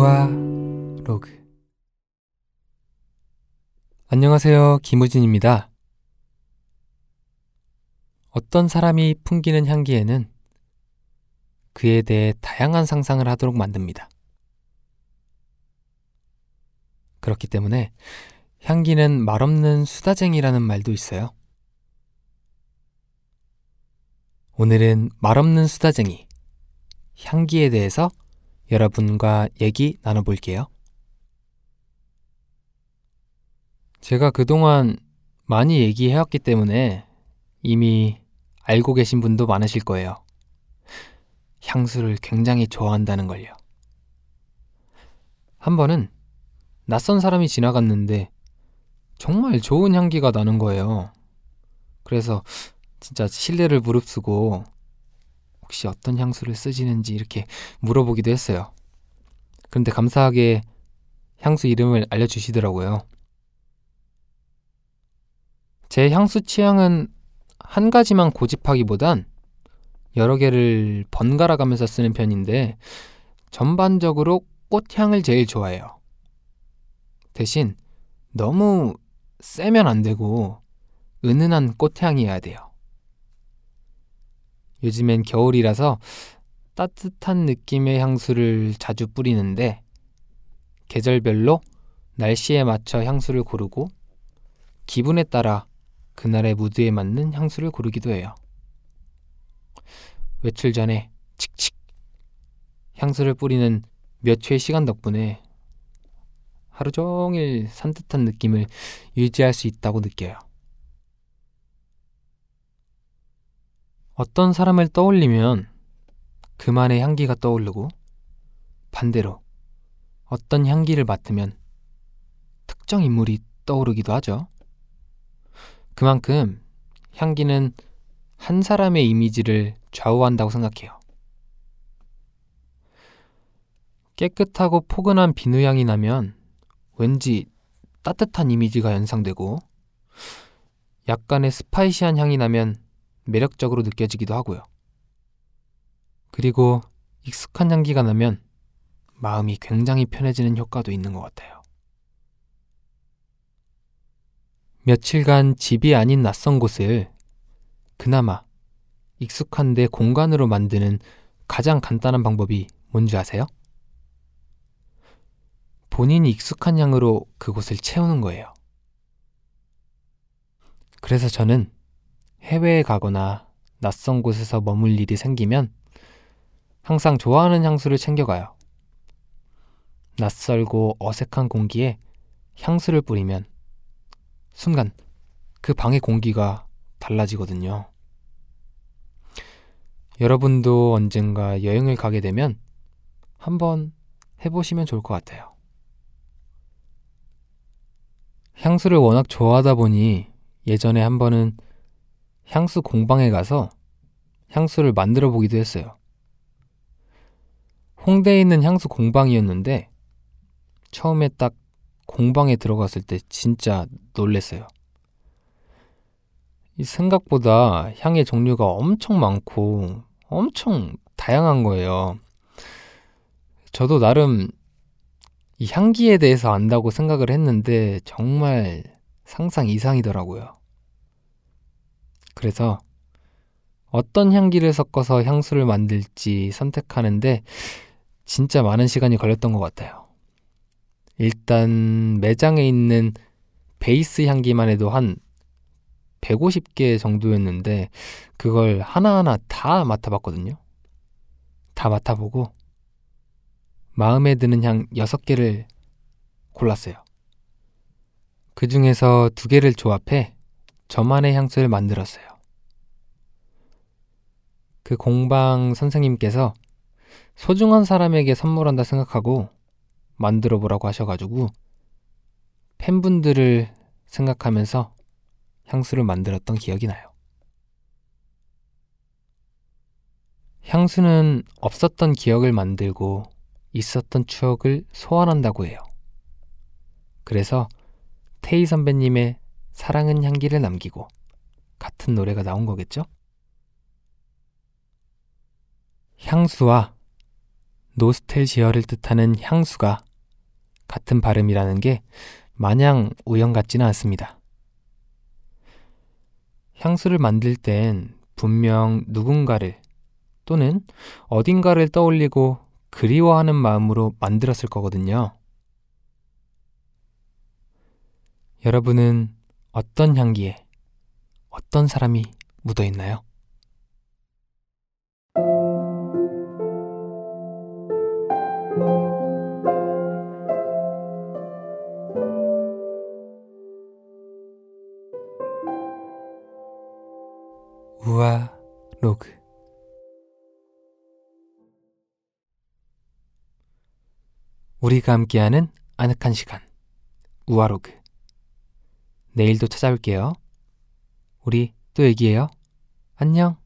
대화 로그 안녕하세요. 김우진입니다. 어떤 사람이 풍기는 향기에는 그에 대해 다양한 상상을 하도록 만듭니다. 그렇기 때문에 향기는 말없는 수다쟁이라는 말도 있어요. 오늘은 말없는 수다쟁이, 향기에 대해서 여러분과 얘기 나눠볼게요. 제가 그동안 많이 얘기해왔기 때문에 이미 알고 계신 분도 많으실 거예요. 향수를 굉장히 좋아한다는 걸요. 한 번은 낯선 사람이 지나갔는데 정말 좋은 향기가 나는 거예요. 그래서 진짜 신뢰를 무릅쓰고 혹시 어떤 향수를 쓰시는지 이렇게 물어보기도 했어요. 그런데 감사하게 향수 이름을 알려주시더라고요. 제 향수 취향은 한 가지만 고집하기보단 여러 개를 번갈아 가면서 쓰는 편인데 전반적으로 꽃향을 제일 좋아해요. 대신 너무 세면 안 되고 은은한 꽃향이어야 돼요. 요즘엔 겨울이라서 따뜻한 느낌의 향수를 자주 뿌리는데 계절별로 날씨에 맞춰 향수를 고르고 기분에 따라 그날의 무드에 맞는 향수를 고르기도 해요. 외출 전에 칙칙 향수를 뿌리는 몇 초의 시간 덕분에 하루 종일 산뜻한 느낌을 유지할 수 있다고 느껴요. 어떤 사람을 떠올리면 그만의 향기가 떠오르고 반대로 어떤 향기를 맡으면 특정 인물이 떠오르기도 하죠. 그만큼 향기는 한 사람의 이미지를 좌우한다고 생각해요. 깨끗하고 포근한 비누향이 나면 왠지 따뜻한 이미지가 연상되고 약간의 스파이시한 향이 나면 매력적으로 느껴지기도 하고요. 그리고 익숙한 향기가 나면 마음이 굉장히 편해지는 효과도 있는 것 같아요. 며칠간 집이 아닌 낯선 곳을 그나마 익숙한데 공간으로 만드는 가장 간단한 방법이 뭔지 아세요? 본인이 익숙한 향으로 그곳을 채우는 거예요. 그래서 저는 해외에 가거나 낯선 곳에서 머물 일이 생기면 항상 좋아하는 향수를 챙겨가요. 낯설고 어색한 공기에 향수를 뿌리면 순간 그 방의 공기가 달라지거든요. 여러분도 언젠가 여행을 가게 되면 한번 해보시면 좋을 것 같아요. 향수를 워낙 좋아하다 보니 예전에 한 번은 향수 공방에 가서 향수를 만들어 보기도 했어요. 홍대에 있는 향수 공방이었는데 처음에 딱 공방에 들어갔을 때 진짜 놀랬어요. 이 생각보다 향의 종류가 엄청 많고 엄청 다양한 거예요. 저도 나름 이 향기에 대해서 안다고 생각을 했는데 정말 상상 이상이더라고요. 그래서 어떤 향기를 섞어서 향수를 만들지 선택하는데 진짜 많은 시간이 걸렸던 것 같아요. 일단 매장에 있는 베이스 향기만 해도 한 150개 정도였는데 그걸 하나하나 다 맡아봤거든요. 다 맡아보고 마음에 드는 향 6개를 골랐어요. 그 중에서 두 개를 조합해 저만의 향수를 만들었어요. 그 공방 선생님께서 소중한 사람에게 선물한다 생각하고 만들어 보라고 하셔가지고 팬분들을 생각하면서 향수를 만들었던 기억이 나요. 향수는 없었던 기억을 만들고 있었던 추억을 소환한다고 해요. 그래서 테이 선배님의 사랑은 향기를 남기고 같은 노래가 나온 거겠죠? 향수와 노스텔지어를 뜻하는 향수가 같은 발음이라는 게 마냥 우연 같지는 않습니다. 향수를 만들 땐 분명 누군가를 또는 어딘가를 떠올리고 그리워하는 마음으로 만들었을 거거든요. 여러분은 어떤 향기에 어떤 사람이 묻어 있나요? 우아 로그 우리가 함께하는 아늑한 시간 우아 로그 내일도 찾아올게요. 우리 또 얘기해요. 안녕.